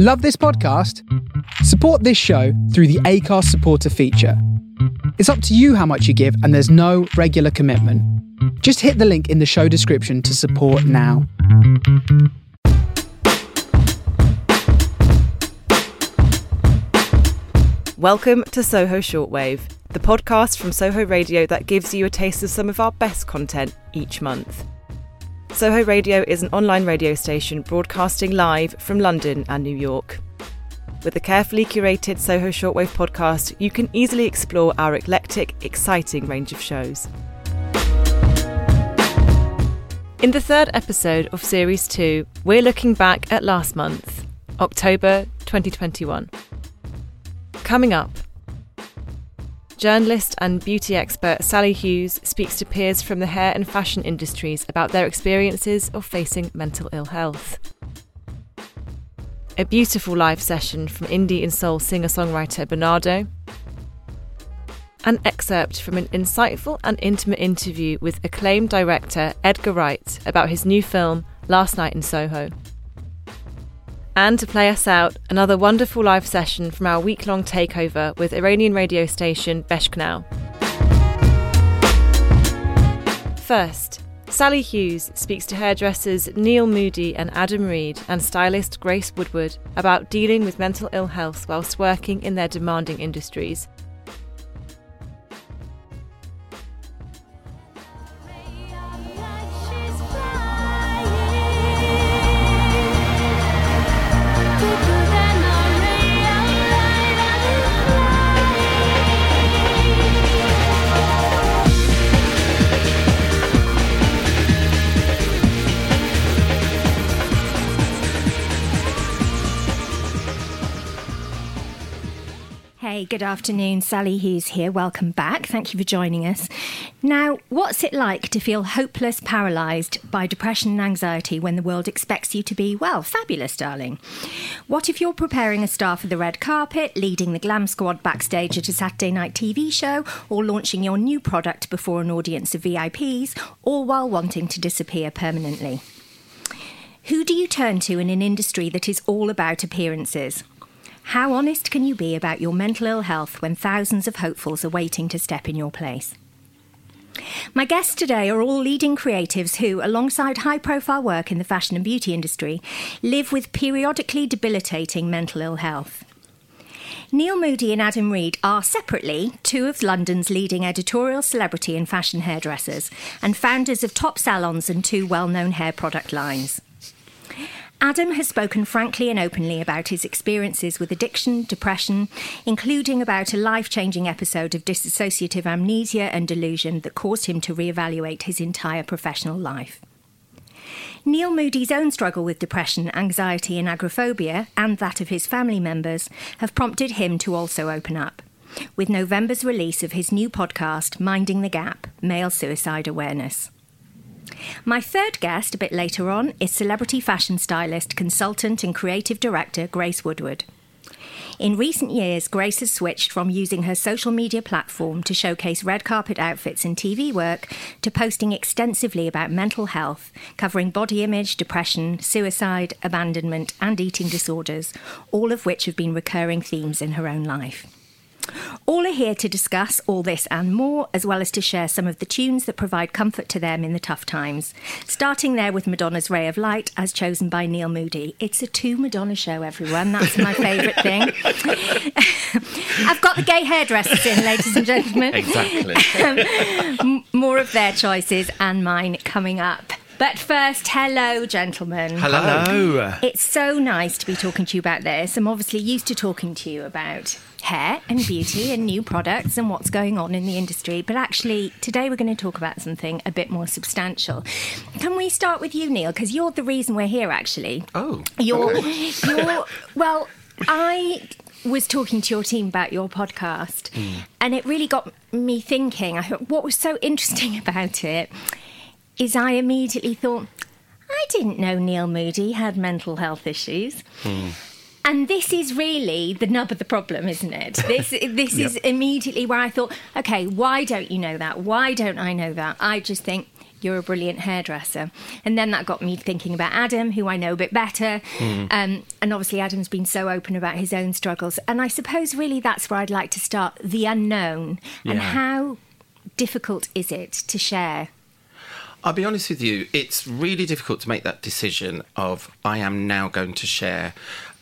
Love this podcast? Support this show through the Acast supporter feature. It's up to you how much you give, and there's no regular commitment. Just hit the link in the show description to support now. Welcome to Soho Shortwave, the podcast from Soho Radio that gives you a taste of some of our best content each month. Soho Radio is an online radio station broadcasting live from London and New York. With a carefully curated Soho Shortwave podcast, you can easily explore our eclectic, exciting range of shows. In the third episode of Series 2, we're looking back at last month, October 2021. Coming up, journalist and beauty expert Sali Hughes speaks to peers from the hair and fashion industries about their experiences of facing mental ill health. A beautiful live session from indie and soul singer songwriter Bernardo. An excerpt from an insightful and intimate interview with acclaimed director Edgar Wright about his new film Last Night in Soho. And to play us out, another wonderful live session from our week long takeover with Iranian radio station Beshknau. First, Sali Hughes speaks to hairdressers Neil Moody and Adam Reed and stylist Grace Woodward about dealing with mental ill health whilst working in their demanding industries. Hey, good afternoon. Sali Hughes here. Welcome back. Thank you for joining us. Now, what's it like to feel hopeless, paralysed by depression and anxiety when the world expects you to be, well, fabulous, darling? What if you're preparing a star for the red carpet, leading the glam squad backstage at a Saturday night TV show, or launching your new product before an audience of VIPs, all while wanting to disappear permanently? Who do you turn to in an industry that is all about appearances? How honest can you be about your mental ill health when thousands of hopefuls are waiting to step in your place? My guests today are all leading creatives who, alongside high profile work in the fashion and beauty industry, live with periodically debilitating mental ill health. Neil Moody and Adam Reed are separately two of London's leading editorial celebrity and fashion hairdressers and founders of top salons and two well known hair product lines. Adam has spoken frankly and openly about his experiences with addiction, depression, including about a life changing episode of dissociative amnesia and delusion that caused him to reevaluate his entire professional life. Neil Moody's own struggle with depression, anxiety, and agoraphobia, and that of his family members, have prompted him to also open up. With November's release of his new podcast, Minding the Gap Male Suicide Awareness. My third guest, a bit later on, is celebrity fashion stylist, consultant, and creative director Grace Woodward. In recent years, Grace has switched from using her social media platform to showcase red carpet outfits and TV work to posting extensively about mental health, covering body image, depression, suicide, abandonment, and eating disorders, all of which have been recurring themes in her own life. All are here to discuss all this and more, as well as to share some of the tunes that provide comfort to them in the tough times. Starting there with Madonna's Ray of Light, as chosen by Neil Moody. It's a two Madonna show, everyone. That's my favourite thing. I've got the gay hairdressers in, ladies and gentlemen. Exactly. more of their choices and mine coming up. But first, hello, gentlemen. Hello. It's so nice to be talking to you about this. I'm obviously used to talking to you about hair and beauty and new products and what's going on in the industry. But actually, today we're going to talk about something a bit more substantial. Can we start with you, Neil? Because you're the reason we're here, actually. Oh. You're, you're well, I was talking to your team about your podcast, hmm. and it really got me thinking. I thought, what was so interesting about it is I immediately thought, I didn't know Neil Moody had mental health issues. Hmm. And this is really the nub of the problem, isn't it? This this is immediately where I thought, okay, why don't you know that? Why don't I know that? I just think you're a brilliant hairdresser. And then that got me thinking about Adam, who I know a bit better. Mm. Um, and obviously, Adam's been so open about his own struggles. And I suppose really that's where I'd like to start the unknown. And how difficult is it to share? I'll be honest with you, it's really difficult to make that decision of I am now going to share.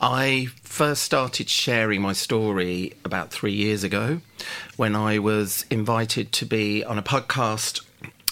I first started sharing my story about three years ago when I was invited to be on a podcast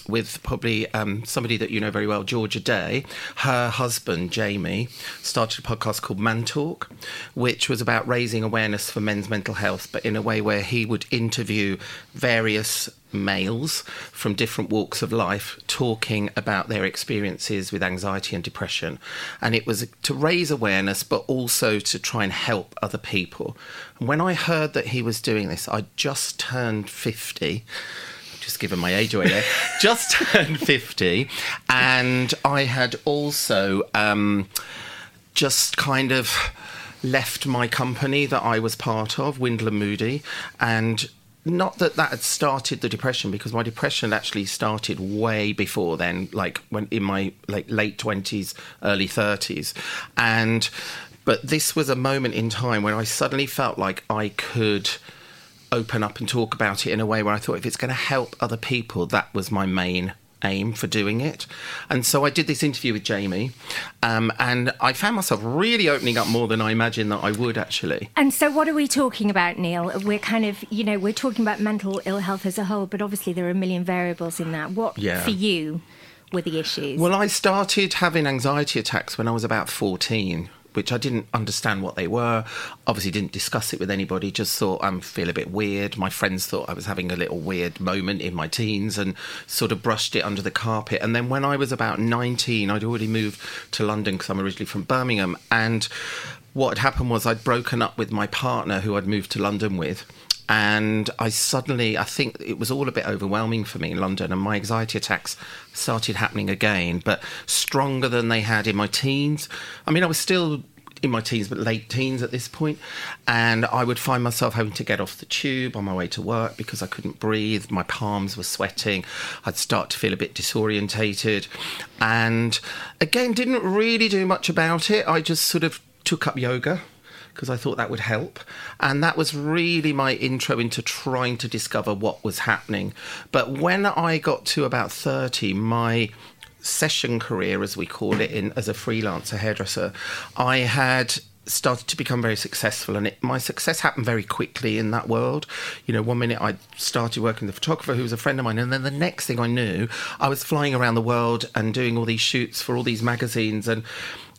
with probably um, somebody that you know very well, Georgia Day. Her husband, Jamie, started a podcast called Man Talk, which was about raising awareness for men's mental health, but in a way where he would interview various males from different walks of life talking about their experiences with anxiety and depression. And it was to raise awareness, but also to try and help other people. And when I heard that he was doing this, I just turned 50 just given my age away there, just turned 50. And I had also um, just kind of left my company that I was part of, Windle & Moody, and not that that had started the depression because my depression actually started way before then like when in my like late 20s early 30s and but this was a moment in time when I suddenly felt like I could open up and talk about it in a way where I thought if it's going to help other people, that was my main aim for doing it. And so I did this interview with Jamie, um, and I found myself really opening up more than I imagined that I would actually. And so, what are we talking about, Neil? We're kind of, you know, we're talking about mental ill health as a whole, but obviously there are a million variables in that. What Yeah. for you were the issues? Well, I started having anxiety attacks when I was about 14. Which I didn't understand what they were. Obviously, didn't discuss it with anybody. Just thought I am feel a bit weird. My friends thought I was having a little weird moment in my teens, and sort of brushed it under the carpet. And then when I was about nineteen, I'd already moved to London because I'm originally from Birmingham. And what had happened was I'd broken up with my partner, who I'd moved to London with, and I suddenly, I think it was all a bit overwhelming for me in London, and my anxiety attacks started happening again, but stronger than they had in my teens. I mean, I was still in my teens, but late teens at this point, and I would find myself having to get off the tube on my way to work because I couldn't breathe. My palms were sweating. I'd start to feel a bit disorientated, and again, didn't really do much about it. I just sort of took up yoga because I thought that would help. And that was really my intro into trying to discover what was happening. But when I got to about 30, my session career, as we call it, in as a freelancer hairdresser, I had started to become very successful and it, my success happened very quickly in that world you know one minute i started working with a photographer who was a friend of mine and then the next thing i knew i was flying around the world and doing all these shoots for all these magazines and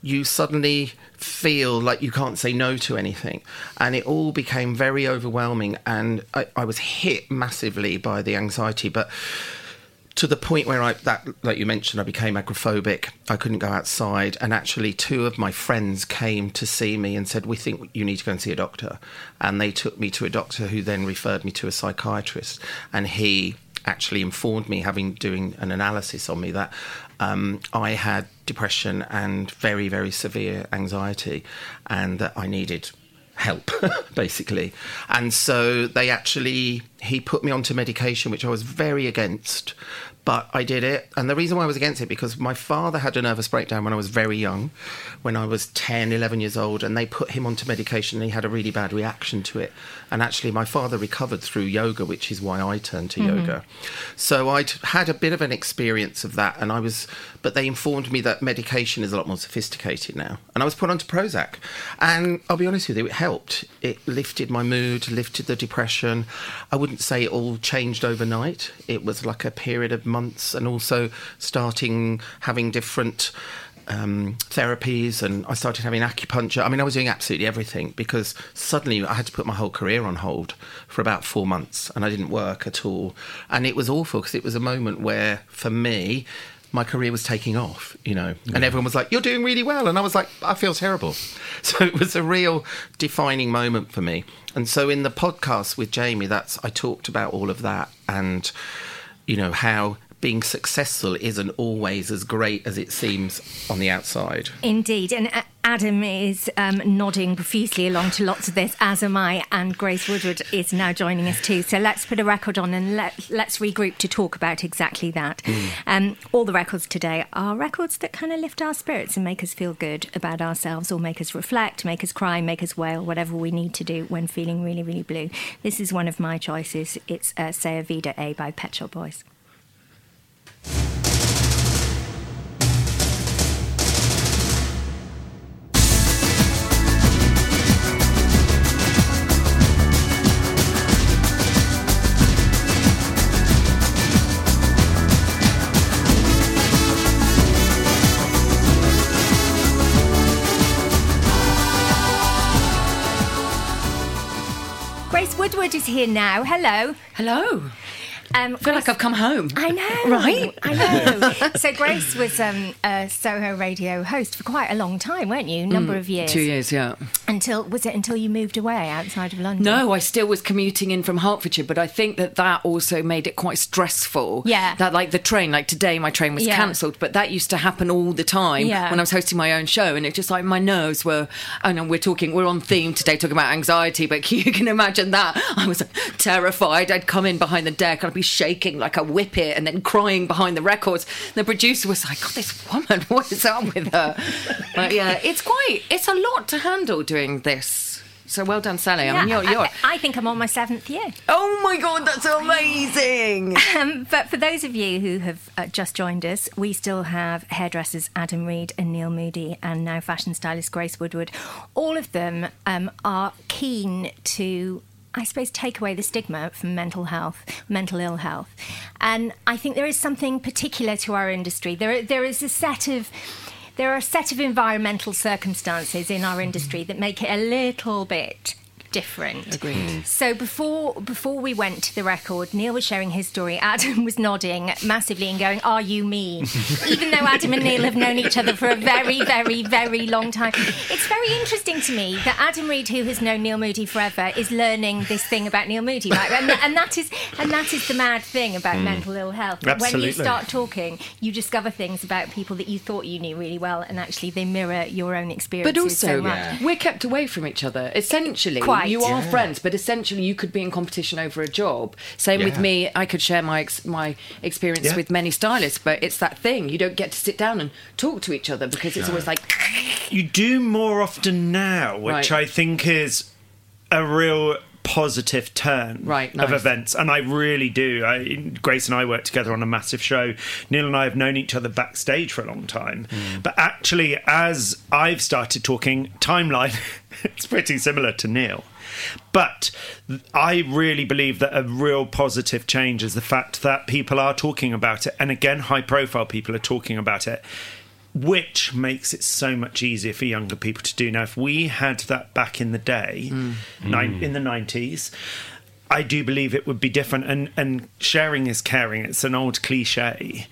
you suddenly feel like you can't say no to anything. And it all became very overwhelming. And I, I was hit massively by the anxiety. But to the point where I that like you mentioned, I became agoraphobic. I couldn't go outside, and actually, two of my friends came to see me and said, "We think you need to go and see a doctor." And they took me to a doctor, who then referred me to a psychiatrist, and he actually informed me, having doing an analysis on me, that um, I had depression and very very severe anxiety, and that I needed help basically. And so they actually he put me onto medication which i was very against but i did it. And the reason why i was against it because my father had a nervous breakdown when i was very young when i was 10 11 years old and they put him onto medication and he had a really bad reaction to it. And actually my father recovered through yoga which is why i turned to mm-hmm. yoga. So i'd had a bit of an experience of that and i was but they informed me that medication is a lot more sophisticated now. And i was put onto prozac. And i'll be honest with you it helped. It lifted my mood lifted the depression. I wouldn't say it all changed overnight. It was like a period of months and also starting having different um, therapies and I started having acupuncture. I mean, I was doing absolutely everything because suddenly I had to put my whole career on hold for about four months and I didn't work at all. And it was awful because it was a moment where, for me, my career was taking off, you know, and everyone was like, You're doing really well. And I was like, I feel terrible. So it was a real defining moment for me. And so in the podcast with Jamie, that's I talked about all of that and you know how being successful isn't always as great as it seems on the outside. Indeed. And uh, Adam is um, nodding profusely along to lots of this, as am I, and Grace Woodward is now joining us too. So let's put a record on and let, let's regroup to talk about exactly that. Mm. Um, all the records today are records that kind of lift our spirits and make us feel good about ourselves or make us reflect, make us cry, make us wail, whatever we need to do when feeling really, really blue. This is one of my choices. It's uh, Se a Vida É by Pet Shop Boys. Grace Woodward is here now. Hello. Hello. Um, I feel Grace, like I've come home. I know, right? I know. so Grace was um, a Soho radio host for quite a long time, weren't you? A number mm, of years. Two years, yeah. Until was it until you moved away outside of London? No, I still was commuting in from Hertfordshire, but I think that that also made it quite stressful. Yeah. That like the train, like today, my train was yeah. cancelled, but that used to happen all the time yeah. when I was hosting my own show, and it just like my nerves were. Know we're talking, we're on theme today, talking about anxiety, but you can imagine that I was terrified. I'd come in behind the deck, I'd be shaking like a whippet and then crying behind the records. The producer was like, God, this woman, what is up with her? but yeah, it's quite, it's a lot to handle doing this. So well done, Sali. Yeah, I mean, you're, you're... I, I, think I'm on my seventh year. Oh my God, that's amazing. um, but for those of you who have uh, just joined us, we still have hairdressers Adam Reed and Neil Moody, and now fashion stylist Grace Woodward. All of them um, are keen to I suppose, take away the stigma from mental health, mental ill health. And I think there is something particular to our industry. There, there is a set of there are a set of environmental circumstances in our industry that make it a little bit different. Agreed. So before before we went to the record, Neil was sharing his story. Adam was nodding massively and going, "Are you me?" Even though Adam and Neil have known each other for a very, very, very long time. It's very interesting to me that Adam Reed, who has known Neil Moody forever, is learning this thing about Neil Moody, right? And, and that is and that is the mad thing about mm. mental ill health. Absolutely. When you start talking, you discover things about people that you thought you knew really well, and actually they mirror your own experiences. But also, so yeah. we're kept away from each other. Essentially, Quite you are yeah. friends, but essentially you could be in competition over a job. Same yeah. with me. I could share my ex- my experience yeah. with many stylists, but it's that thing you don't get to sit down and talk to each other because it's no. always like you do more often now, which right. I think is a real positive turn right, nice. of events, and I really do. I, Grace and I work together on a massive show. Neil and I have known each other backstage for a long time, mm. but actually, as I've started talking timeline, it's pretty similar to Neil. But I really believe that a real positive change is the fact that people are talking about it, and again, high profile people are talking about it which makes it so much easier for younger people to do. Now, if we had that back in the day, mm. Nine, in the 90s, I do believe it would be different. And, and sharing is caring. It's an old cliche.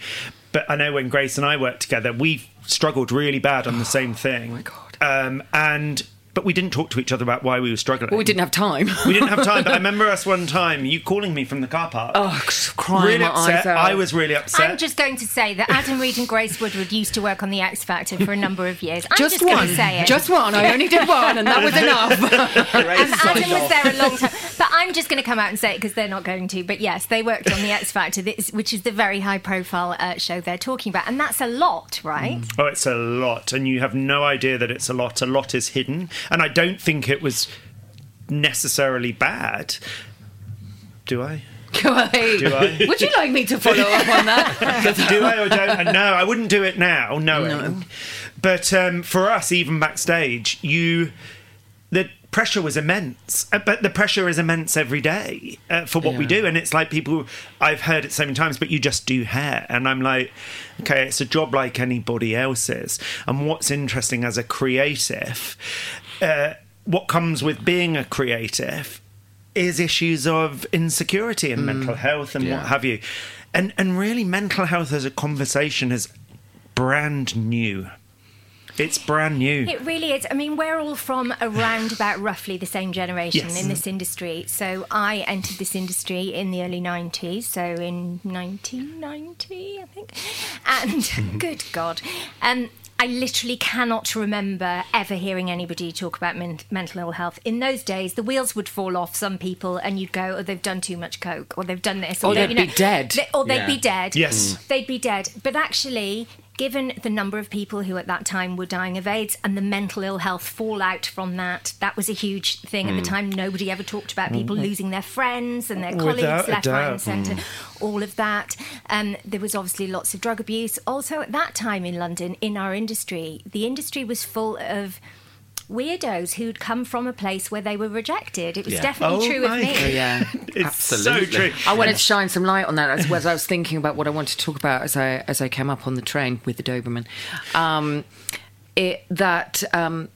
But I know when Grace and I worked together, we struggled really bad on the same thing. Oh my God. Um, and but we didn't talk to each other about why we were struggling. Well, we didn't have time. we didn't have time. But I remember us one time, you calling me from the car park. Oh, crying really upset. I was really upset. I'm just going to say that Adam Reed and Grace Woodward used to work on the X Factor for a number of years. I'm just, just one. say it. Just one. I only did one, and that was enough. and Adam was there a long time. But I'm just going to come out and say it because they're not going to. But yes, they worked on the X Factor, which is the very high-profile uh, show they're talking about, and that's a lot, right? Mm. Oh, it's a lot, and you have no idea that it's a lot. A lot is hidden, and I don't think think it was necessarily bad. Do I? Do I? Do I? Would you like me to follow up on that? do I or don't? No, I wouldn't do it now, knowing. No. But um, for us, even backstage, you the pressure was immense. Uh, but the pressure is immense every day uh, for what yeah. we do, and it's like people. I've heard it so many times, but you just do hair, and I'm like, okay, it's a job like anybody else's. And what's interesting as a creative. Uh, what comes with being a creative is issues of insecurity and mm. mental health and yeah. what have you. And and really mental health as a conversation is brand new. It's brand new. It really is. I mean, we're all from around about roughly the same generation yes. in this industry. So I entered this industry in the early 90s, so in 1990, I think. And good God. Um, I literally cannot remember ever hearing anybody talk about men- mental ill health. In those days, the wheels would fall off some people, and you'd go, "Oh, they've done too much coke, or they've done this, or, or they'd you know, be dead, they, or they'd be dead." Yes, they'd be dead. But actually, given the number of people who at that time were dying of AIDS and the mental ill health fallout from that, that was a huge thing mm. at the mm. time. Nobody ever talked about people mm. losing their friends and their colleagues left, right, and centre. Mm. All of that. Um, there was obviously lots of drug abuse. Also, at that time in London, in our industry, the industry was full of weirdos who'd come from a place where they were rejected. It was yeah. definitely oh true of me. Oh, yeah, it's Absolutely. so true. I wanted to shine some light on that as, as I was thinking about what I wanted to talk about as I as I came up on the train with the Doberman. Um, it, that um,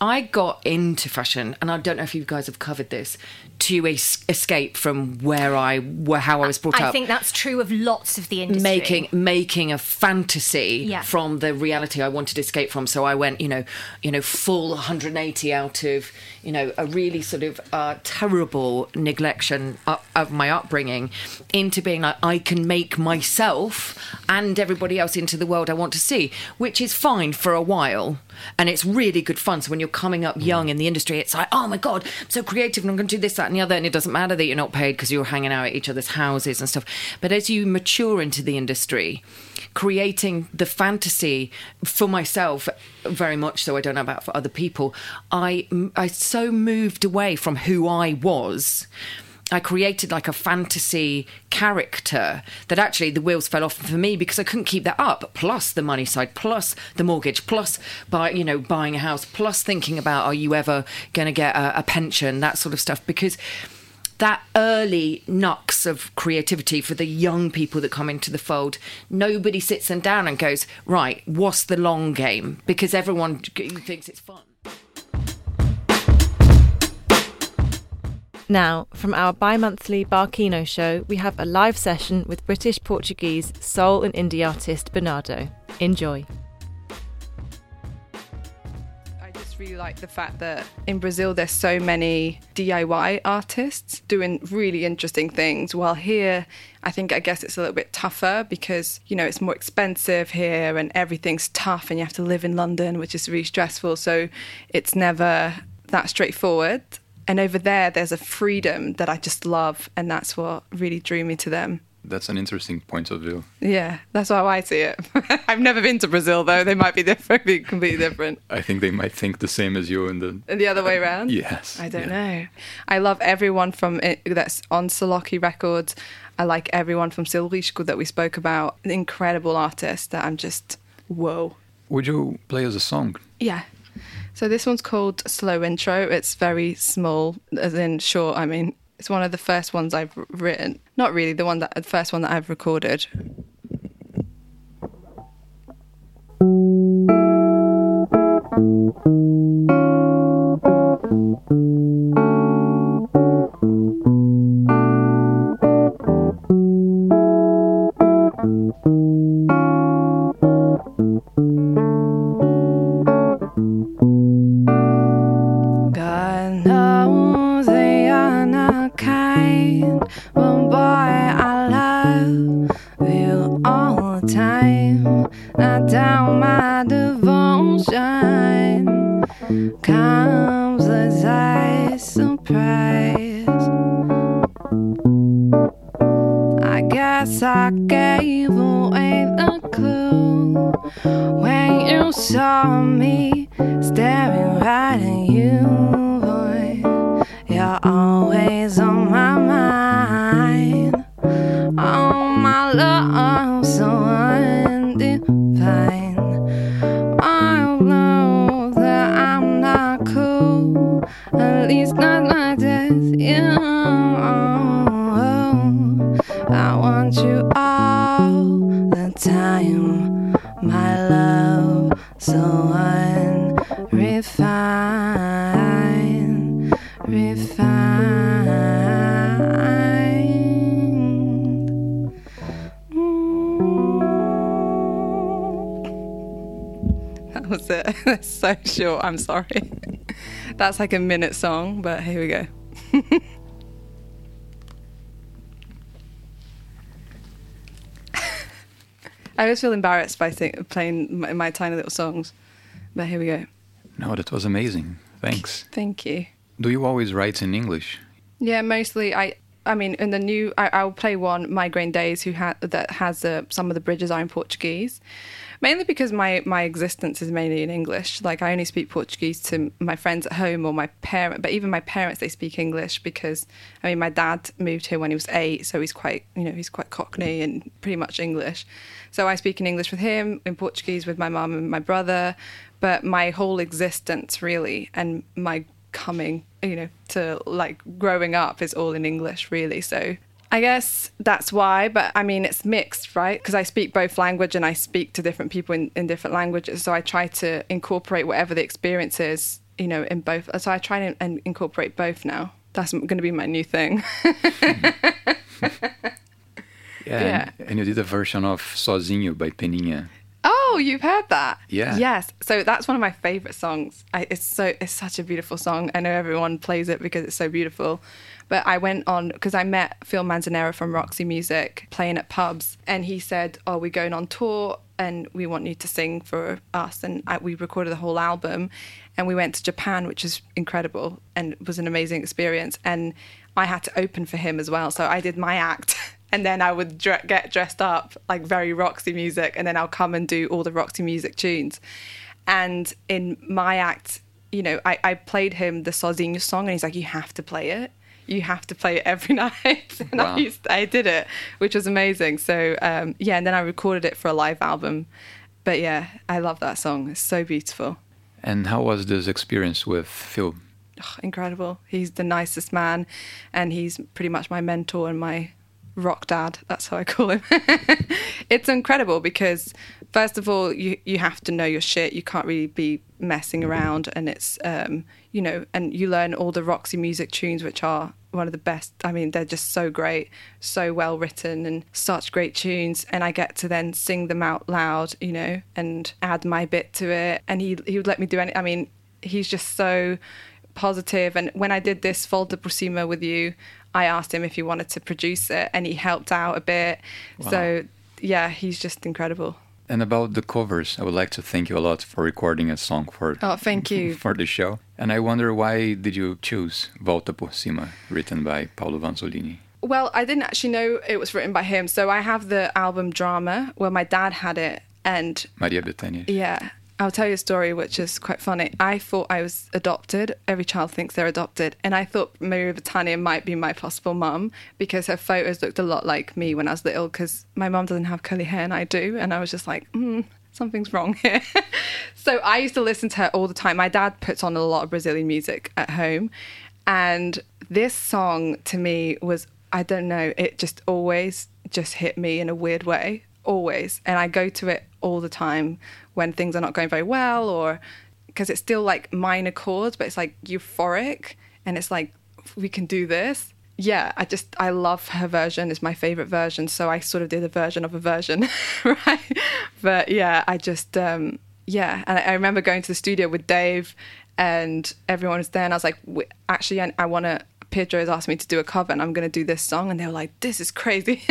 I got into fashion, and I don't know if you guys have covered this, to es- escape from where I were, how I was brought I up. I think that's true of lots of the industry. Making making a fantasy yeah. from the reality I wanted to escape from. So I went, you know, you know, full 180 out of, you know, a really sort of uh, terrible neglection of my upbringing into being like I can make myself and everybody else into the world I want to see, which is fine for a while and it's really good fun. So when you're coming up young mm. in the industry, it's like, oh my god, I'm so creative, and I'm going to do this, that, and the other. And it doesn't matter that you're not paid because you're hanging out at each other's houses and stuff. But as you mature into the industry, creating the fantasy for myself, very much so. I don't know about for other people. I I so moved away from who I was I created like a fantasy character that actually the wheels fell off for me because I couldn't keep that up. Plus the money side, plus the mortgage, plus buy you know buying a house, plus thinking about are you ever going to get a, a pension, that sort of stuff. Because that early knocks of creativity for the young people that come into the fold, nobody sits them down and goes, right, what's the long game? Because everyone thinks it's fun. Now, from our bi monthly Barkino show, we have a live session with British Portuguese soul and indie artist Bernardo. Enjoy. I just really like the fact that in Brazil there's so many DIY artists doing really interesting things, while here I think I guess it's a little bit tougher because you know it's more expensive here and everything's tough and you have to live in London, which is really stressful. So it's never that straightforward. And over there, there's a freedom that I just love, and that's what really drew me to them. That's an interesting point of view. Yeah, that's how I see it. I've never been to Brazil though; they might be different, be completely different. I think they might think the same as you, and the and the other way around. Yes, I don't yeah. know. I love everyone from it, that's on Soloki Records. I like everyone from Silrisco that we spoke about. An Incredible artist that I'm just whoa. Would you play us a song? Yeah. So this one's called Slow Intro. It's very small, as in short. I mean, it's one of the first ones I've written. Not really the one that the first one that I've recorded. comes a surprise. I guess I gave away the clue when you saw me staring right at you. Boy, you're always on my mind, on my love, so undefined. I'm sorry. That's like a minute song, but here we go. I always feel embarrassed by think, playing my, my, tiny little songs, but here we go. No, that was amazing. Thanks. Thank you. Do you always write in English? Yeah, mostly. I I mean, in the new, I, will play one, Migraine Days, who ha- that has uh, some of the bridges are in Portuguese, mainly because my my existence is mainly in English. Like I only speak Portuguese to my friends at home or my parent, but even my parents they speak English because I mean my dad moved here when he was eight, so he's quite you know he's quite Cockney and pretty much English. So I speak in English with him, in Portuguese with my mum and my brother, but my whole existence really and my coming, you know, to like growing up is all in English, really. So I guess that's why, but I mean, it's mixed, right? Because I speak both language and I speak to different people in, in different languages. So I try to incorporate whatever the experience is, you know, in both. So I try and incorporate both now. That's going to be my new thing. yeah, yeah. And, and, you did a version of Sozinho by Peninha. Oh, you've heard that? Yeah. Yes. So that's one of my favorite songs. I, it's so it's such a beautiful song. I know everyone plays it because it's so beautiful. But I went on because I met Phil Manzanera from Roxy Music playing at pubs, and he said, "Oh, we're going on tour, and we want you to sing for us." And I, we recorded the whole album, and we went to Japan, which is incredible and was an amazing experience. And I had to open for him as well, so I did my act. and then I would dre- get dressed up like very Roxy music, and then I'll come and do all the Roxy music tunes. And in my act, you know, I, I played him the Sozinho song, and he's like, "You have to play it. You have to play it every night." and wow. I, used, I did it, which was amazing. So um, yeah, and then I recorded it for a live album. But yeah, I love that song. It's so beautiful. And how was this experience with Phil? Oh, incredible. He's the nicest man, and he's pretty much my mentor and my rock dad. That's how I call him. it's incredible because first of all, you you have to know your shit. You can't really be messing around, and it's um, you know, and you learn all the Roxy music tunes, which are one of the best. I mean, they're just so great, so well written, and such great tunes. And I get to then sing them out loud, you know, and add my bit to it. And he he would let me do any. I mean, he's just so positive. And when I did this Volta por Cima with you, I asked him if he wanted to produce it, and he helped out a bit. Wow. So yeah, he's just incredible. And about the covers, I would like to thank you a lot for recording a song for oh, thank you for the show. And I wonder why did you choose Volta por Cima, written by Paulo Vanzolini? Well, I didn't actually know it was written by him. So I have the album Drama, where my dad had it, and Maria Bethânia. Yeah, I'll tell you a story which is quite funny. I thought I was adopted. Every child thinks they're adopted. And I thought Maria Bethânia might be my possible mum because her photos looked a lot like me when I was little because my mum doesn't have curly hair and I do. And I was just like, hmm, something's wrong here. so I used to listen to her all the time. My dad puts on a lot of Brazilian music at home. And this song to me was, I don't know, it just always just hit me in a weird way always. And I go to it all the time when things are not going very well or because it's still like minor chords, but it's like euphoric and it's like, we can do this. Yeah, I just, I love her version. It's my favorite version. So I sort of did a version of a version, right? But yeah, I just, um, yeah. And I remember going to the studio with Dave and everyone was there and I was like, actually, I, I want to Pedro has asked me to do a cover and I'm going to do this song. And they were like, this is crazy.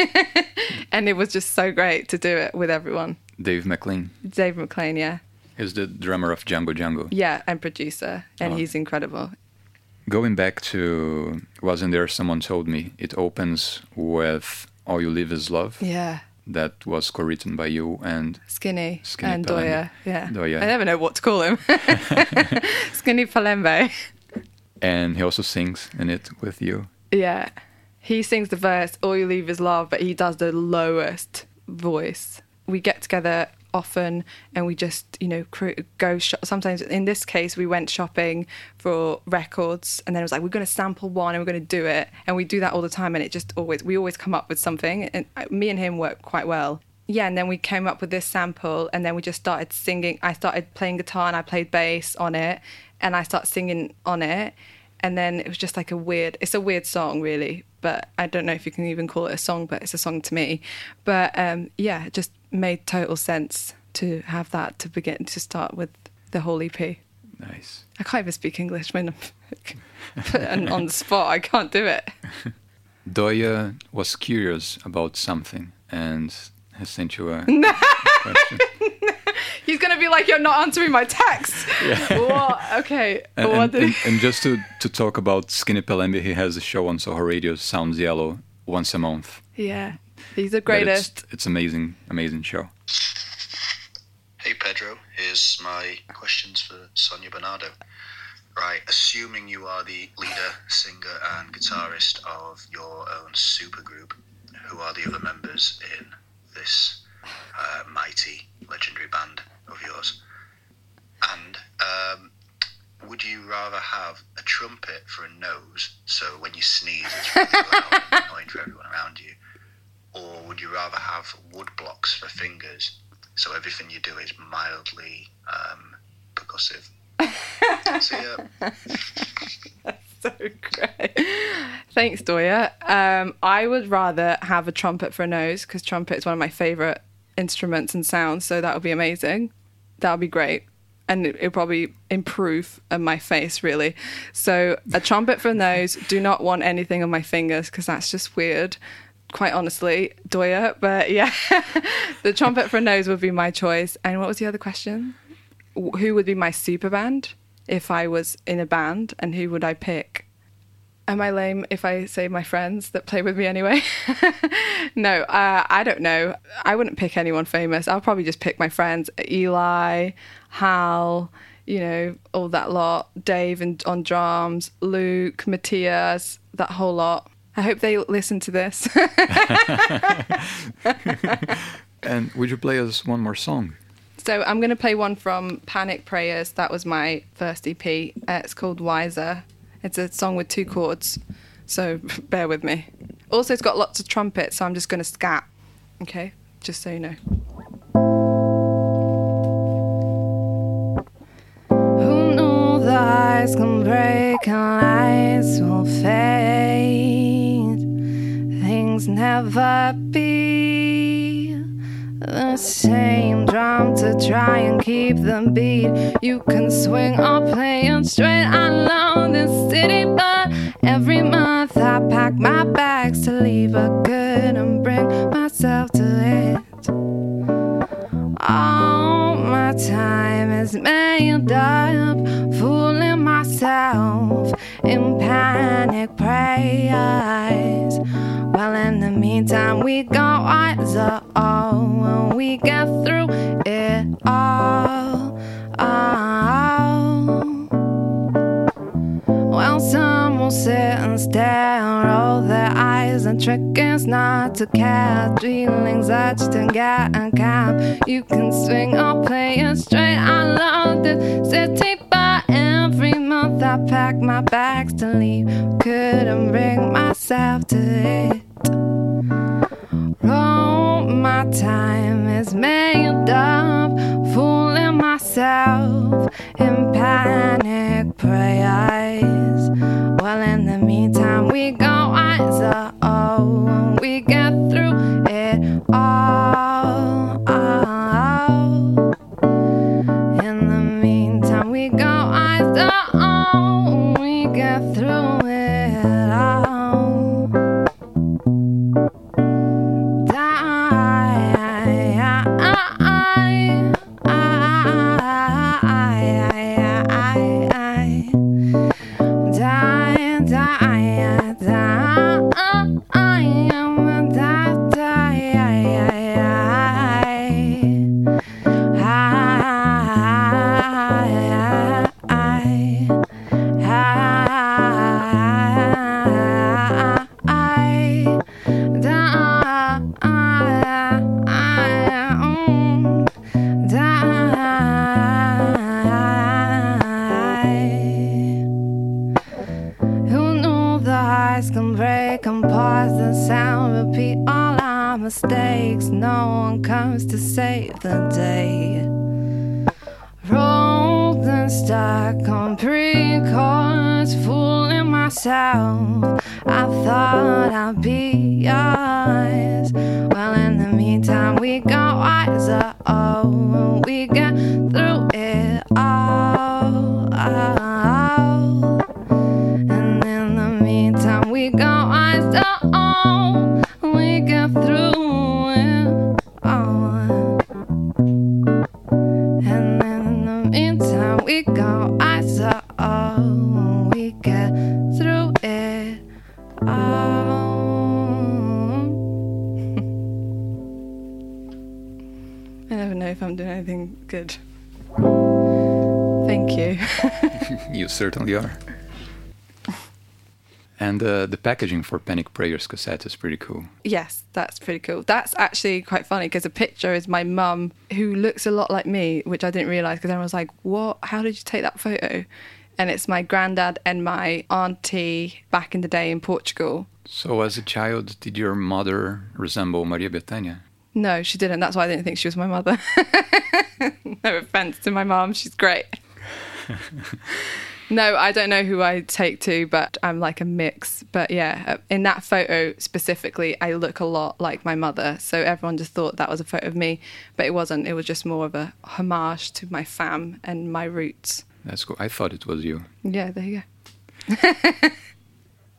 and it was just so great to do it with everyone. Dave McLean. Dave McLean, yeah. He's the drummer of Django Django. Yeah, and producer. And oh. he's incredible. Going back to Wasn't There Someone Told Me, it opens with All You Live Is Love. Yeah that was co-written by you and Skinny, Skinny and Doya. Yeah. Doya. I never know what to call him. Skinny Pelembe and he also sings in it with you. Yeah, he sings the verse "All You Leave Is Love," but he does the lowest voice. We get together often and we just you know go shop. sometimes in this case we went shopping for records and then it was like we're going to sample one and we're going to do it and we do that all the time and it just always we always come up with something and uh, me and him work quite well yeah and then we came up with this sample and then we just started singing i started playing guitar and i played bass on it and I start singing on it. And then it was just like a weird, it's a weird song, really. But I don't know if you can even call it a song, but it's a song to me. But um, yeah, it just made total sense to have that to begin to start with the whole EP. Nice. I can't even speak English when I'm on the spot. I can't do it. Doya was curious about something and has sent you a question. He's gonna be like, "You're not answering my text." Yeah. what? Okay. And, what and, and, and, just to, to talk about Skinny Pelembe, he has a show on Soho Radio, Sounds Yellow, once a month. Yeah, he's the greatest. It's, it's amazing, amazing show. Hey Pedro, here's my questions for Sonia Bernardo. Right, assuming you are the leader, singer, and guitarist of your own supergroup, who are the other members in this uh, mighty, legendary band of yours? And um, would you rather have a trumpet for a nose, so when you sneeze it's really loud and annoying for everyone around you, or would you rather have wood blocks for fingers, so everything you do is mildly um, percussive? Ya. so great. Thanks, Doya. Um, I would rather have a trumpet for a nose because trumpet is one of my favourite instruments and sounds, so that would be amazing. That would be great. And it would probably improve my face, really. So, a trumpet for nose, do not want anything on my fingers because that's just weird, quite honestly, Doya. But yeah, the trumpet for nose would be my choice. And what was the other question? Who would be my super band if I was in a band, and who would I pick? Am I lame if I say my friends that play with me anyway? no, uh, I don't know. I wouldn't pick anyone famous. I'll probably just pick my friends Eli, Hal, you know, all that lot, Dave and on drums, Luke, Matthias, that whole lot. I hope they listen to this. and would you play us one more song? So I'm going to play one from Panic Prayers. That was my first EP. Uh, it's called Wiser. It's a song with two chords, so bear with me. Also, it's got lots of trumpets, so I'm just going to scat. Okay, just so you know. Who knew the eyes can break and lights will fade? Things never be the same drum to try and keep the beat. You can swing or play it straight. I love this city, but every month I pack my bags to leave a good and bring time is made up, fooling myself in panic prayers. Well, in the meantime, we got wiser. Oh, when we get through it all. Oh. Well, some sit and stare roll their eyes. And trick is not to care feelings that you can get and cap. You can swing or play it straight. I love the city, but every month I pack my bags to leave. Couldn't bring myself to it. All my time is made up, fooling myself in panic prayers. Well, in the meantime, we go wiser. Oh, we get through it all. Oh. Packaging for Panic Prayers cassette is pretty cool. Yes, that's pretty cool. That's actually quite funny because the picture is my mum who looks a lot like me, which I didn't realize because everyone was like, "What? How did you take that photo?" And it's my granddad and my auntie back in the day in Portugal. So, as a child, did your mother resemble Maria Bethânia? No, she didn't. That's why I didn't think she was my mother. no offense to my mom, she's great. no, I don't know who I take to, but I'm like a mix. But yeah, uh, in that photo specifically, I look a lot like my mother. So everyone just thought that was a photo of me, but it wasn't. It was just more of a homage to my fam and my roots. That's cool. I thought it was you. Yeah, there you go.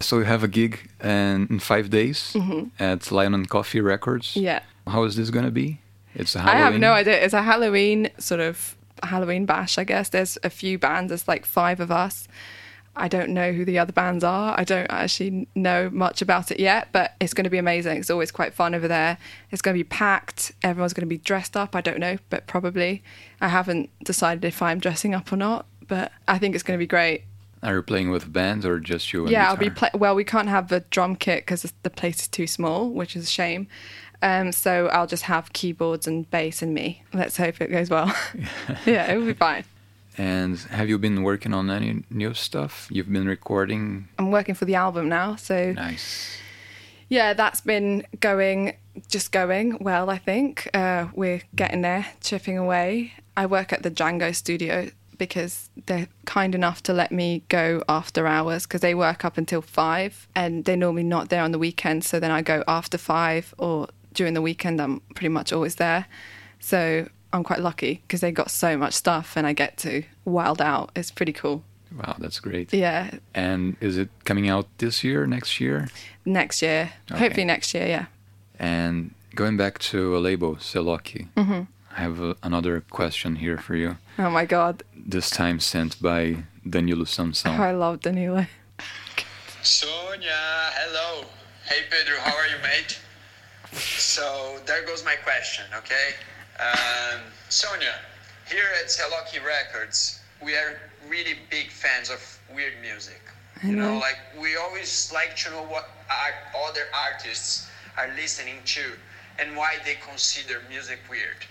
so you have a gig in, in five days mm-hmm. at Lion and Coffee Records. Yeah. How is this going to be? It's a Halloween. I have no idea. It's a Halloween sort of Halloween bash, I guess. There's a few bands. There's like five of us. I don't know who the other bands are. I don't actually know much about it yet, but it's going to be amazing. It's always quite fun over there. It's going to be packed. Everyone's going to be dressed up. I don't know, but probably. I haven't decided if I'm dressing up or not, but I think it's going to be great. Are you playing with bands or just you? yeah, I'll be. Play- well, we can't have a drum kit because the place is too small, which is a shame. Um, so I'll just have keyboards and bass and me. Let's hope it goes well. yeah, it will be fine. And have you been working on any new stuff? You've been recording. I'm working for the album now, so nice. Yeah, that's been going, just going well. I think uh, we're getting there, chipping away. I work at the Django Studio because they're kind enough to let me go after hours because they work up until five and they're normally not there on the weekend. So then I go after five or during the weekend, I'm pretty much always there. So I'm quite lucky because they got so much stuff and I get to wild out. It's pretty cool. Wow, that's great. Yeah. And is it coming out this year, next year? Next year. Okay. Hopefully next year, yeah. And going back to a label, Seloki, mm-hmm. I have a, another question here for you. Oh my God. This time sent by Danilo Samson. Oh, I love Danilo. Sonia, hello. Hey Pedro, how are you, mate? So there goes my question, okay? Um, Sonia, here at Seloki Records, we are really big fans of weird music. You know, like we always like to know what our other artists are listening to and why they consider music weird.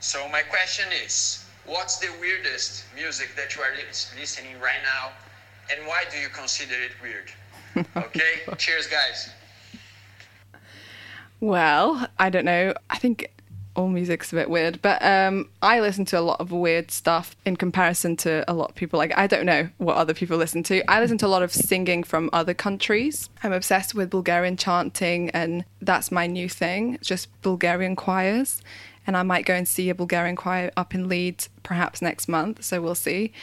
So my question is, what's the weirdest music that you are listening right now and why do you consider it weird? Okay? Cheers guys. Well, I don't know. I think all music's a bit weird, but um, I listen to a lot of weird stuff in comparison to a lot of people. Like, I don't know what other people listen to. I listen to a lot of singing from other countries. I'm obsessed with Bulgarian chanting, and that's my new thing just Bulgarian choirs. And I might go and see a Bulgarian choir up in Leeds perhaps next month, so we'll see.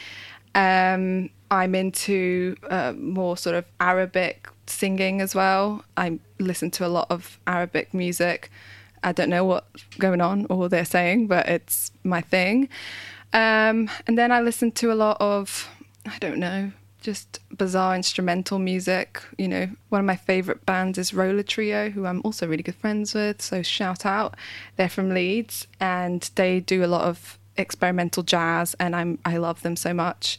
Um, I'm into uh, more sort of Arabic singing as well. I listen to a lot of Arabic music. I don't know what's going on or what they're saying, but it's my thing. Um, and then I listen to a lot of, I don't know, just bizarre instrumental music. You know, one of my favorite bands is Roller Trio, who I'm also really good friends with. So shout out. They're from Leeds and they do a lot of experimental jazz, and I'm I love them so much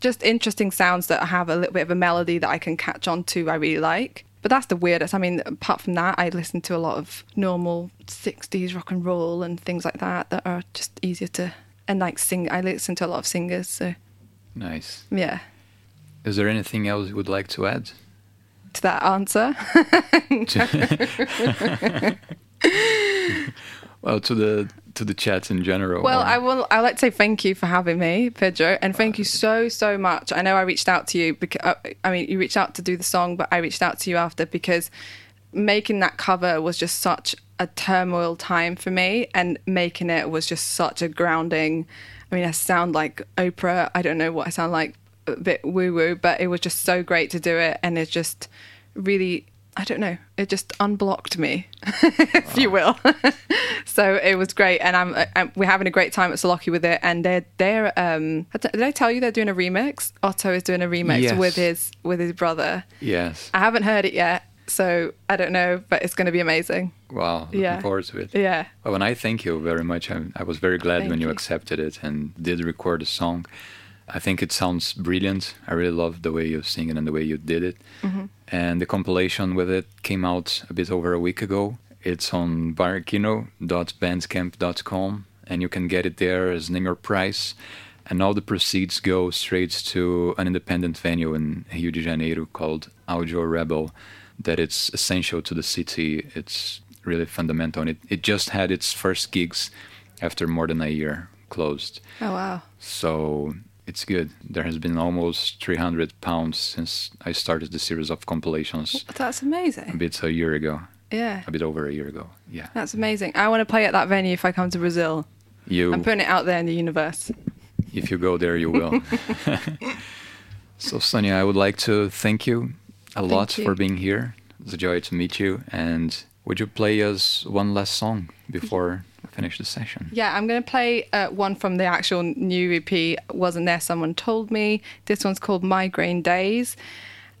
just interesting sounds that have a little bit of a melody that I can catch on to, I really like. But that's the weirdest. I mean, apart from that, I listen to a lot of normal 60s rock and roll and things like that that are just easier to. And like sing, I listen to a lot of singers, so. Nice. Yeah. Is there anything else you would like to add? To that answer? well, to the to the chat in general. Well, or... I will. I like to say thank you for having me, Pedro, and thank you so so much. I know I reached out to you because uh, I mean you reached out to do the song, but I reached out to you after because making that cover was just such a turmoil time for me, and making it was just such a grounding. I mean, I sound like Oprah. I don't know what I sound like, a bit woo woo, but it was just so great to do it, and it just really I don't know. It just unblocked me, if wow. you will. so it was great, and I'm, I'm, we're having a great time at Seloki with it. And they're they're um, did I tell you they're doing a remix? Otto is doing a remix yes. with his with his brother. Yes. I haven't heard it yet, so I don't know, but it's going to be amazing. Wow, looking yeah. forward to it. Yeah. Well, and I thank you very much. I, I was very glad when you, you accepted it and did record a song. I think it sounds brilliant. I really love the way you sing it and the way you did it. Mm-hmm. And the compilation with it came out a bit over a week ago. It's on barkino.bandcamp.com and you can get it there as name your price. And all the proceeds go straight to an independent venue in Rio de Janeiro called Audio Rebel. That it's essential to the city. It's really fundamental. And it, it just had its first gigs after more than a year closed. Oh wow. So it's good. There has been almost 300 pounds since I started the series of compilations. That's amazing. A bit a year ago. Yeah. A bit over a year ago. Yeah. That's amazing. I want to play at that venue if I come to Brazil. You. I'm putting it out there in the universe. If you go there, you will. so, Sonia, I would like to thank you a thank lot you. for being here. It's a joy to meet you. And would you play us one last song before finish the session. Yeah, I'm going to play uh, one from the actual new EP, Wasn't There Someone Told Me. This one's called Migraine Days.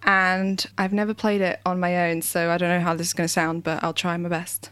And I've never played it on my own, so I don't know how this is going to sound, but I'll try my best.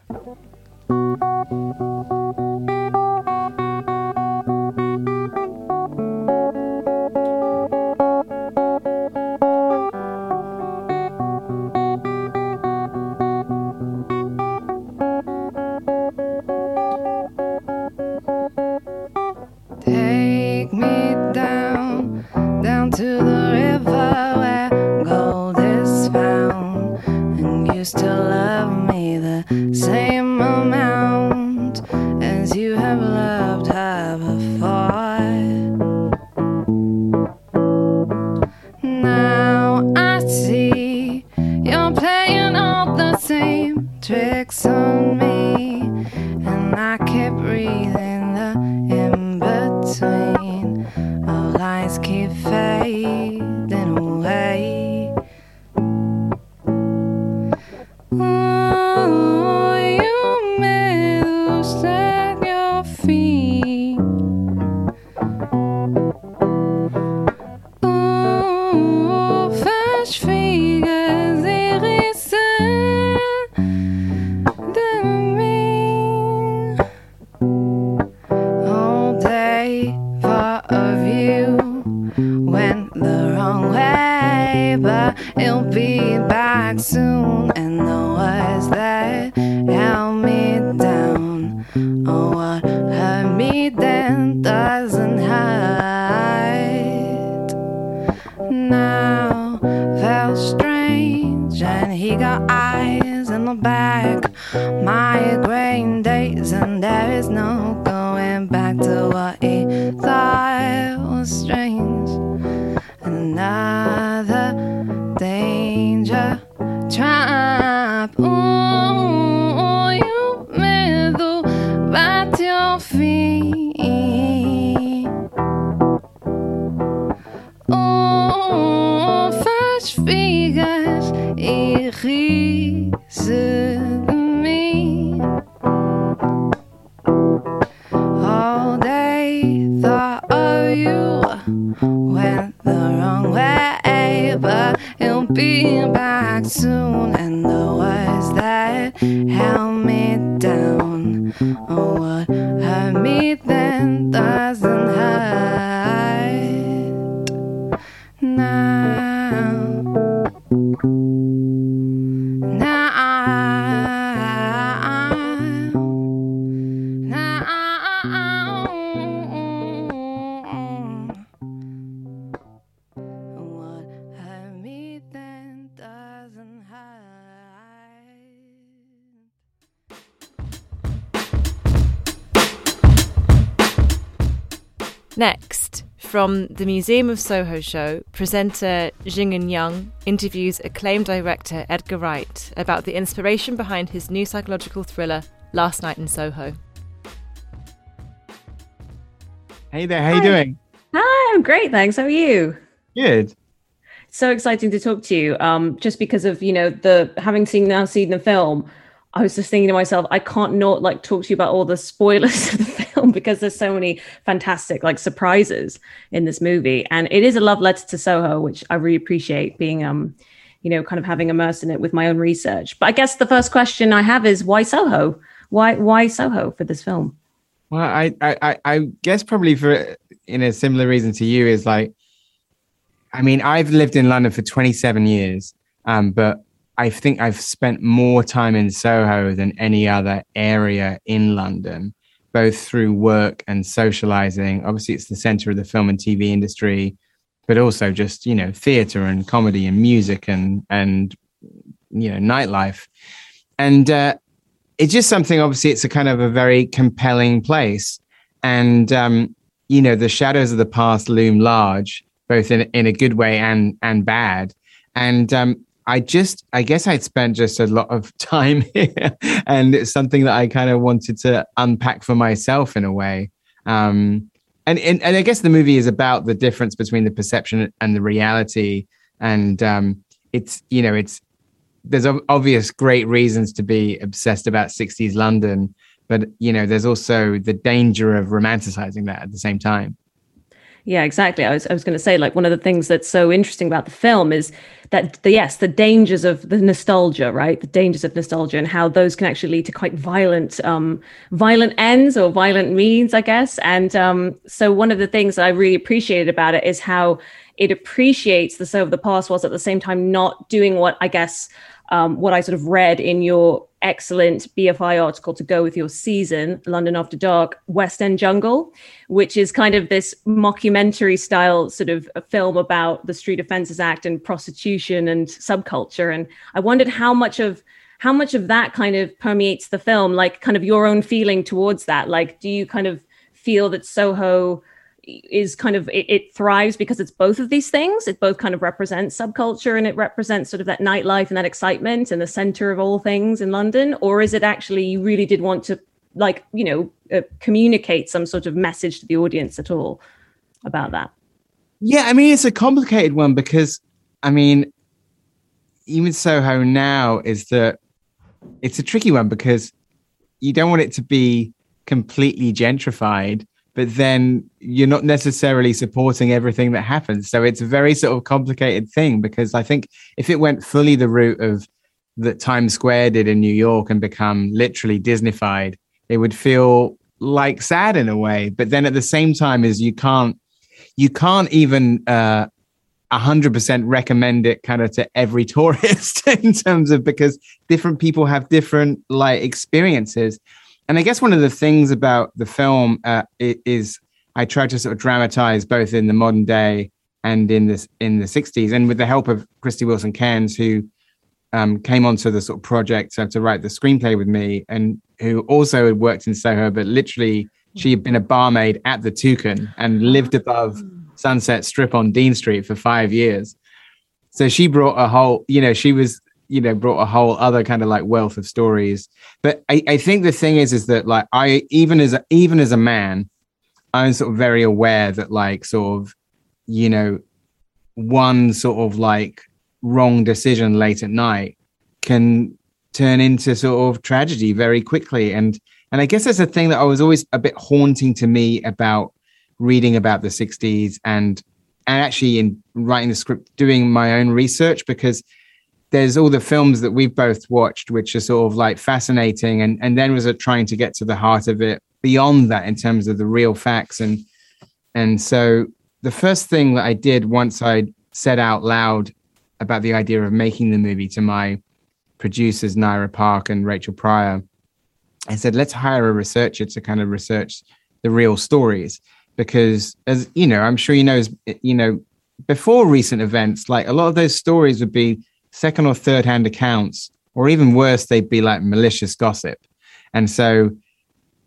Next, from the Museum of Soho show, presenter Jingan Young interviews acclaimed director Edgar Wright about the inspiration behind his new psychological thriller, Last Night in Soho. Hey there, how Hi. you doing? Hi, I'm great, thanks. How are you? Good. So exciting to talk to you. Um, just because of you know the having seen now seen the film, I was just thinking to myself, I can't not like talk to you about all the spoilers of the film because there's so many fantastic like surprises in this movie, and it is a love letter to Soho, which I really appreciate being um, you know, kind of having immersed in it with my own research. But I guess the first question I have is why Soho? Why why Soho for this film? Well, I I I guess probably for in a similar reason to you is like, I mean, I've lived in London for 27 years, um, but I think I've spent more time in Soho than any other area in London, both through work and socializing. Obviously, it's the center of the film and TV industry, but also just you know theater and comedy and music and and you know nightlife, and uh, it's just something. Obviously, it's a kind of a very compelling place, and um, you know the shadows of the past loom large, both in in a good way and and bad, and um, I just, I guess I'd spent just a lot of time here, and it's something that I kind of wanted to unpack for myself in a way. Um, and, and and I guess the movie is about the difference between the perception and the reality, and um, it's you know it's there's obvious great reasons to be obsessed about 60s London, but you know there's also the danger of romanticizing that at the same time. Yeah, exactly. I was, I was going to say, like, one of the things that's so interesting about the film is that, the, yes, the dangers of the nostalgia, right? The dangers of nostalgia and how those can actually lead to quite violent, um, violent ends or violent means, I guess. And um, so, one of the things I really appreciated about it is how it appreciates the so of the past, whilst at the same time not doing what I guess um, what I sort of read in your excellent BFI article to go with your season, London After Dark, West End Jungle, which is kind of this mockumentary style sort of film about the Street Offences Act and prostitution and subculture. And I wondered how much of how much of that kind of permeates the film, like kind of your own feeling towards that. Like, do you kind of feel that Soho is kind of it, it, thrives because it's both of these things. It both kind of represents subculture and it represents sort of that nightlife and that excitement and the center of all things in london. Or is it actually you really did want to like you know uh, communicate some sort of message to the audience at all about that? Yeah i mean it's a complicated one because i mean even soho now is that it's a tricky one because you don't want it to be completely gentrified but then you're not necessarily supporting everything that happens. So it's a very sort of complicated thing because I think if it went fully the route of that Times Square did in New York and become literally Disneyfied, it would feel like sad in a way. But then at the same time, is you can't you can't even uh, 100% recommend it kind of to every tourist in terms of because different people have different like experiences and I guess one of the things about the film uh, is I tried to sort of dramatize both in the modern day and in this in the 60s, and with the help of Krysty Wilson Cairns, who um, came onto the sort of project to write the screenplay with me, and who also had worked in Soho, but literally she had been a barmaid at the Toucan and lived above Sunset Strip on Dean Street for five years. So she brought a whole, you know, she was you know brought a whole other kind of like wealth of stories. But I, I think the thing is is that like i even as a, even as a man i'm sort of very aware that like sort of you know one sort of like wrong decision late at night can turn into sort of tragedy very quickly. And and i guess that's a thing that i was always a bit haunting to me about reading about the 60s and and actually in writing the script doing my own research because there's all the films that we've both watched, which are sort of like fascinating, and and then was trying to get to the heart of it beyond that in terms of the real facts. And and so the first thing that I did once I said out loud about the idea of making the movie to my producers Nira Park and Rachel Pryor, I said let's hire a researcher to kind of research the real stories. Because as you know I'm sure you know you know before recent events like a lot of those stories would be second or third hand accounts, or even worse, they'd be like malicious gossip. And so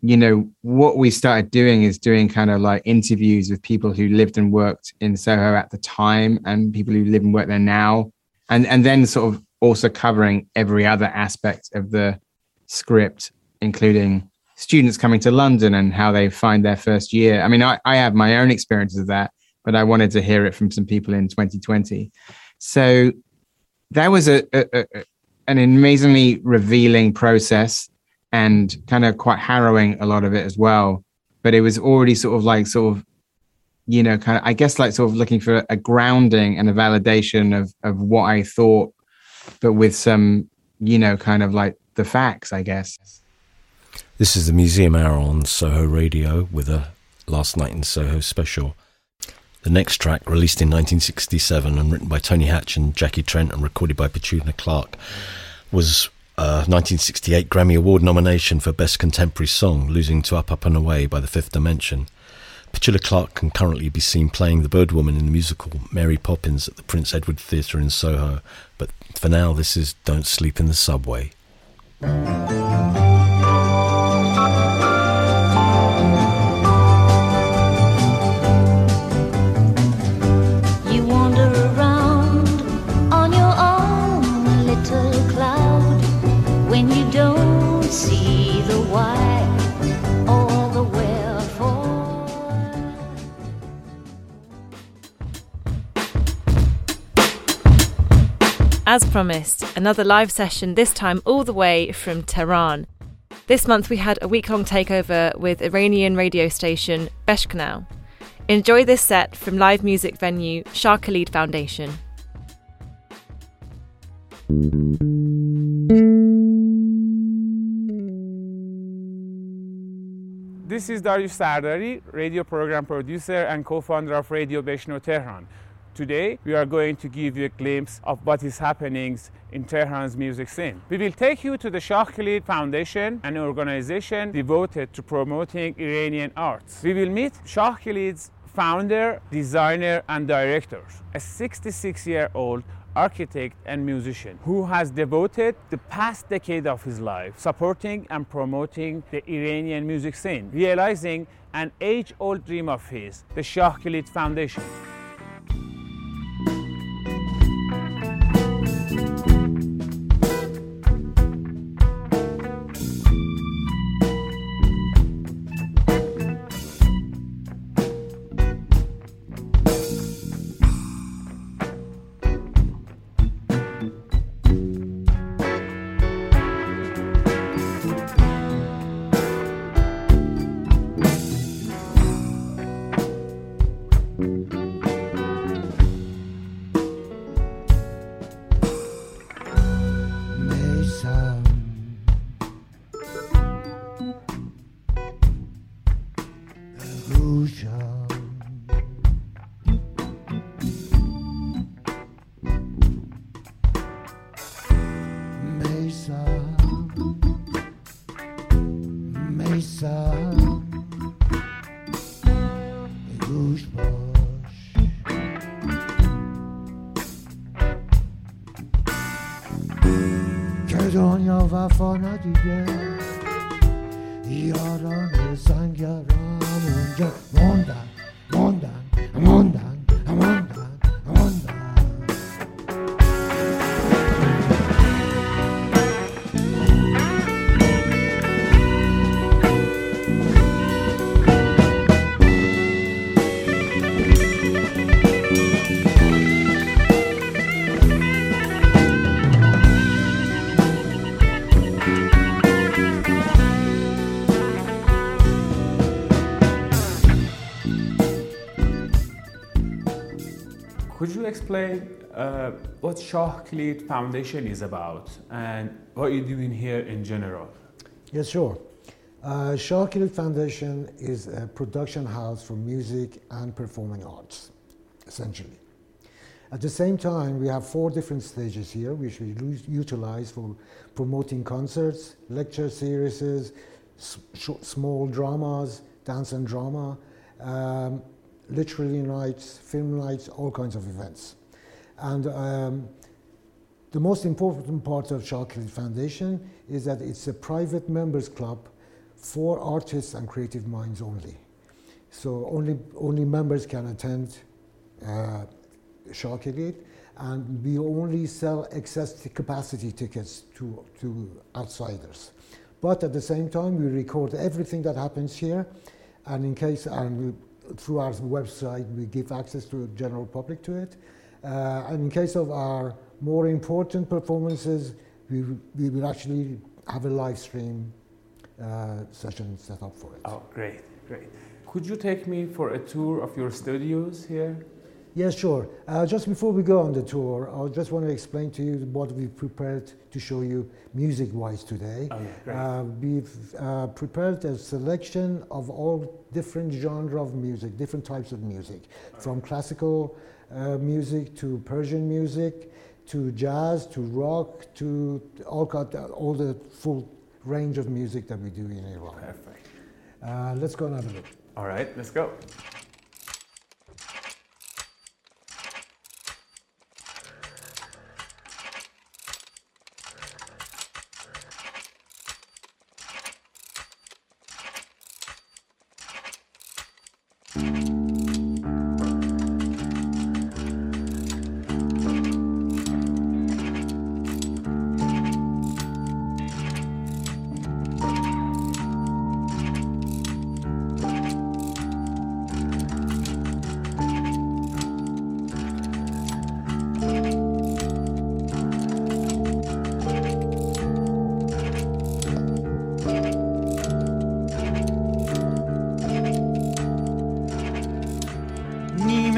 you know, what we started doing is doing kind of like interviews with people who lived and worked in Soho at the time and people who live and work there now. And and then sort of also covering every other aspect of the script, including students coming to London and how they find their first year. I mean, I, I have my own experiences of that, but I wanted to hear it from some people in 2020. So that was a, a, a an amazingly revealing process and kind of quite harrowing a lot of it as well. But it was already sort of like sort of, you know, kind of I guess like sort of looking for a grounding and a validation of of what I thought, but with some, you know, kind of like the facts, I guess. This is the Museum Hour on Soho Radio with a Last Night in Soho special. The next track, released in 1967 and written by Tony Hatch and Jackie Trent and recorded by Petula Clark, was uh, a 1968 Grammy Award nomination for Best Contemporary Song, losing to Up, Up and Away by The Fifth Dimension. Petula Clark can currently be seen playing the Bird Woman in the musical Mary Poppins at the Prince Edward Theatre in Soho, but for now, this is Don't Sleep in the Subway. As promised, another live session, this time all the way from Tehran. This month we had a week long takeover with Iranian radio station Beshkanal. Enjoy this set from live music venue Shah Khalid Foundation. This is Dariush Sardari, radio program producer and co-founder of Radio Beshno Tehran. Today, we are going to give you a glimpse of what is happening in Tehran's music scene. We will take you to the Shah Khalid Foundation, an organization devoted to promoting Iranian arts. We will meet Shah Khalid's founder, designer, and director, a 66 year old architect and musician who has devoted the past decade of his life supporting and promoting the Iranian music scene, realizing an age old dream of his, the Shah Khalid Foundation. Explain uh, what Shah Foundation is about and what you're doing here in general? Yes, sure. Uh, Shah Foundation is a production house for music and performing arts, essentially. At the same time, we have four different stages here, which we utilize for promoting concerts, lecture series, small dramas, dance and drama, um, literary nights, film nights, all kinds of events. And um, the most important part of Shah Khalid Foundation is that it's a private members club for artists and creative minds only. So only, only members can attend uh, Shah and we only sell excess capacity tickets to, to outsiders. But at the same time, we record everything that happens here, and in case, and through our website, we give access to the general public to it. Uh, and in case of our more important performances, we, we will actually have a live stream uh, session set up for it. Oh, great, great. Could you take me for a tour of your studios here? Yes, sure. Uh, just before we go on the tour, I just want to explain to you what we've prepared to show you music-wise today. Oh, yeah, great. Uh, we've uh, prepared a selection of all different genre of music, different types of music, from classical uh, music to Persian music to jazz to rock to all, all the full range of music that we do in Iran. Perfect. Uh, let's go and have a look. All right, let's go.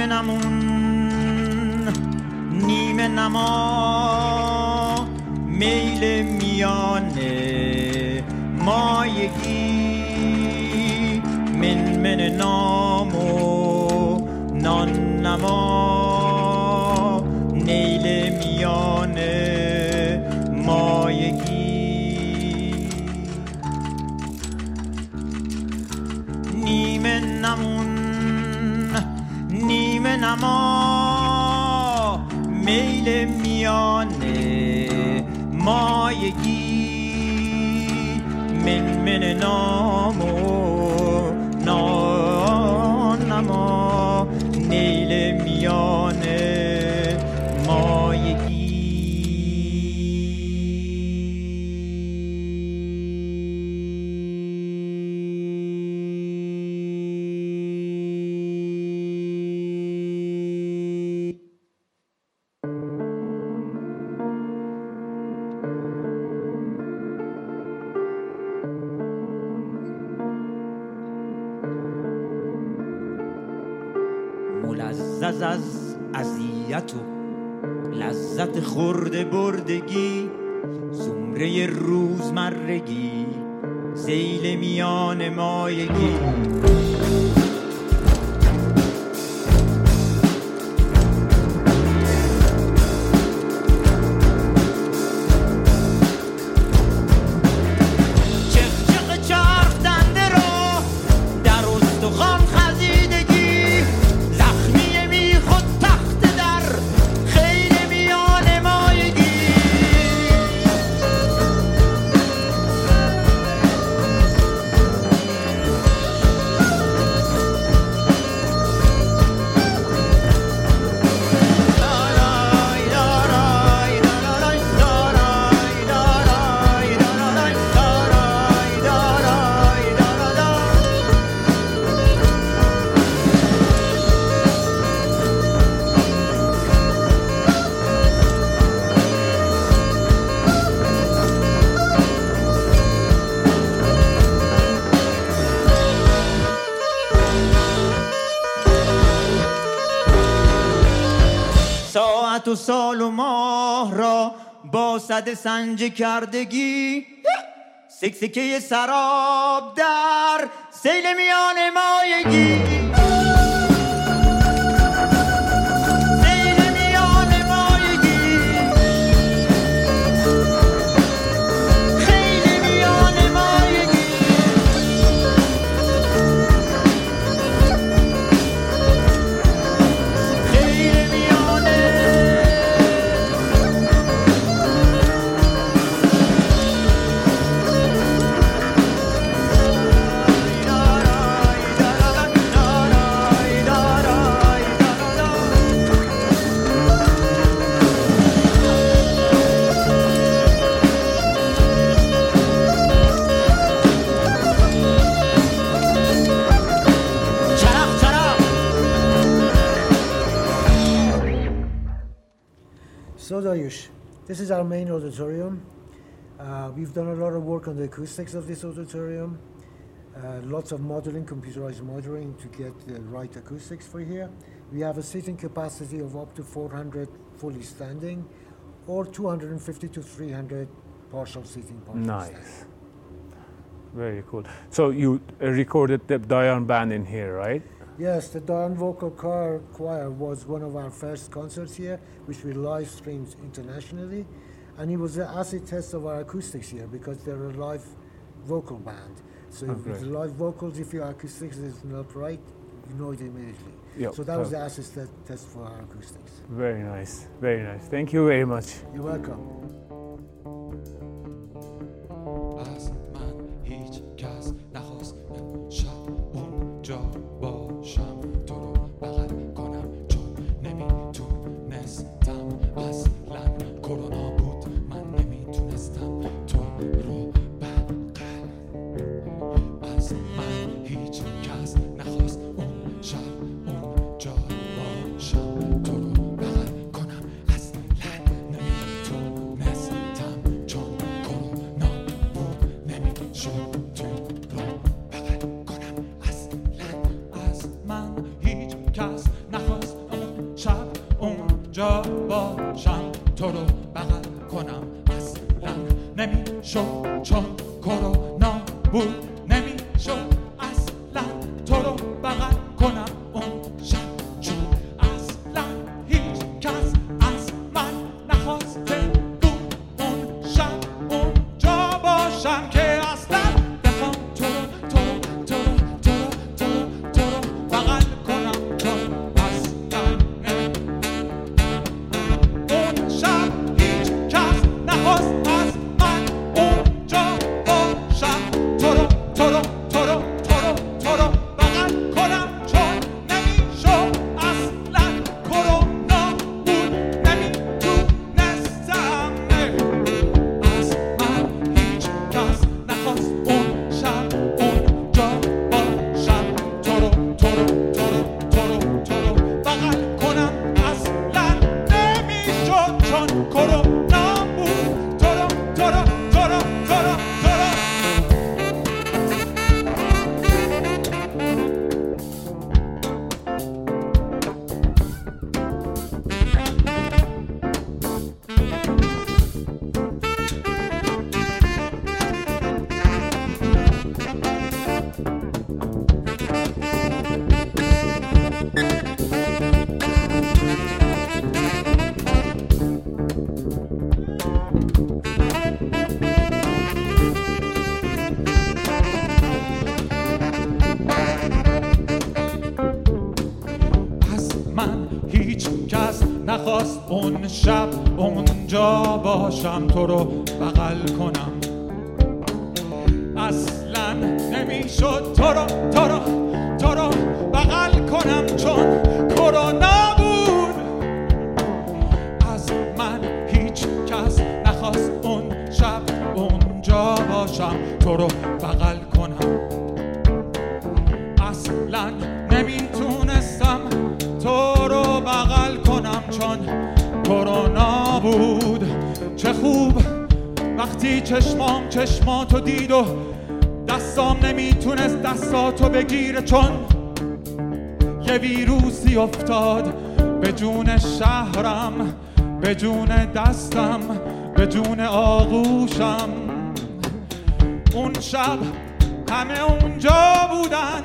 نیمه نمون نیمه نما. میل میانه مایگی من من نام و نان نما میل میانه مایگی من نام. mojej kij. صد سنج کردگی سکسکه سراب در سیل میان مایگی. This is our main auditorium. Uh, we've done a lot of work on the acoustics of this auditorium. Uh, lots of modeling, computerized modeling to get the right acoustics for here. We have a seating capacity of up to 400 fully standing or 250 to 300 partial seating. Partial nice. Standing. Very cool. So you recorded the Dayan band in here, right? Yes, the Dayan Vocal Choir, Choir was one of our first concerts here, which we live streamed internationally. And it was an acid test of our acoustics here because they're a live vocal band. So oh, with live vocals, if your acoustics is not right, you know it immediately. Yep, so that was the acid test for our acoustics. Very nice, very nice. Thank you very much. You're welcome. Shantoro شهرم به جون دستم به جون آغوشم. اون شب همه اونجا بودن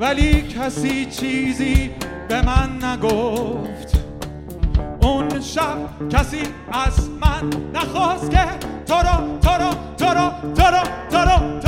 ولی کسی چیزی به من نگفت. اون شب کسی از من نخواست که تو رو تو رو تو رو تو رو تو رو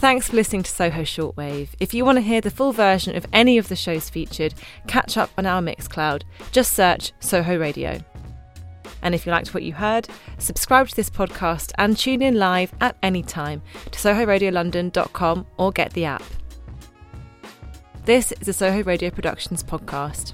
Thanks for listening to Soho Shortwave. If you want to hear the full version of any of the shows featured, catch up on our Mixcloud. Just search Soho Radio. And if you liked what you heard, subscribe to this podcast and tune in live at any time to sohoradiolondon.com or get the app. This is a Soho Radio Productions podcast.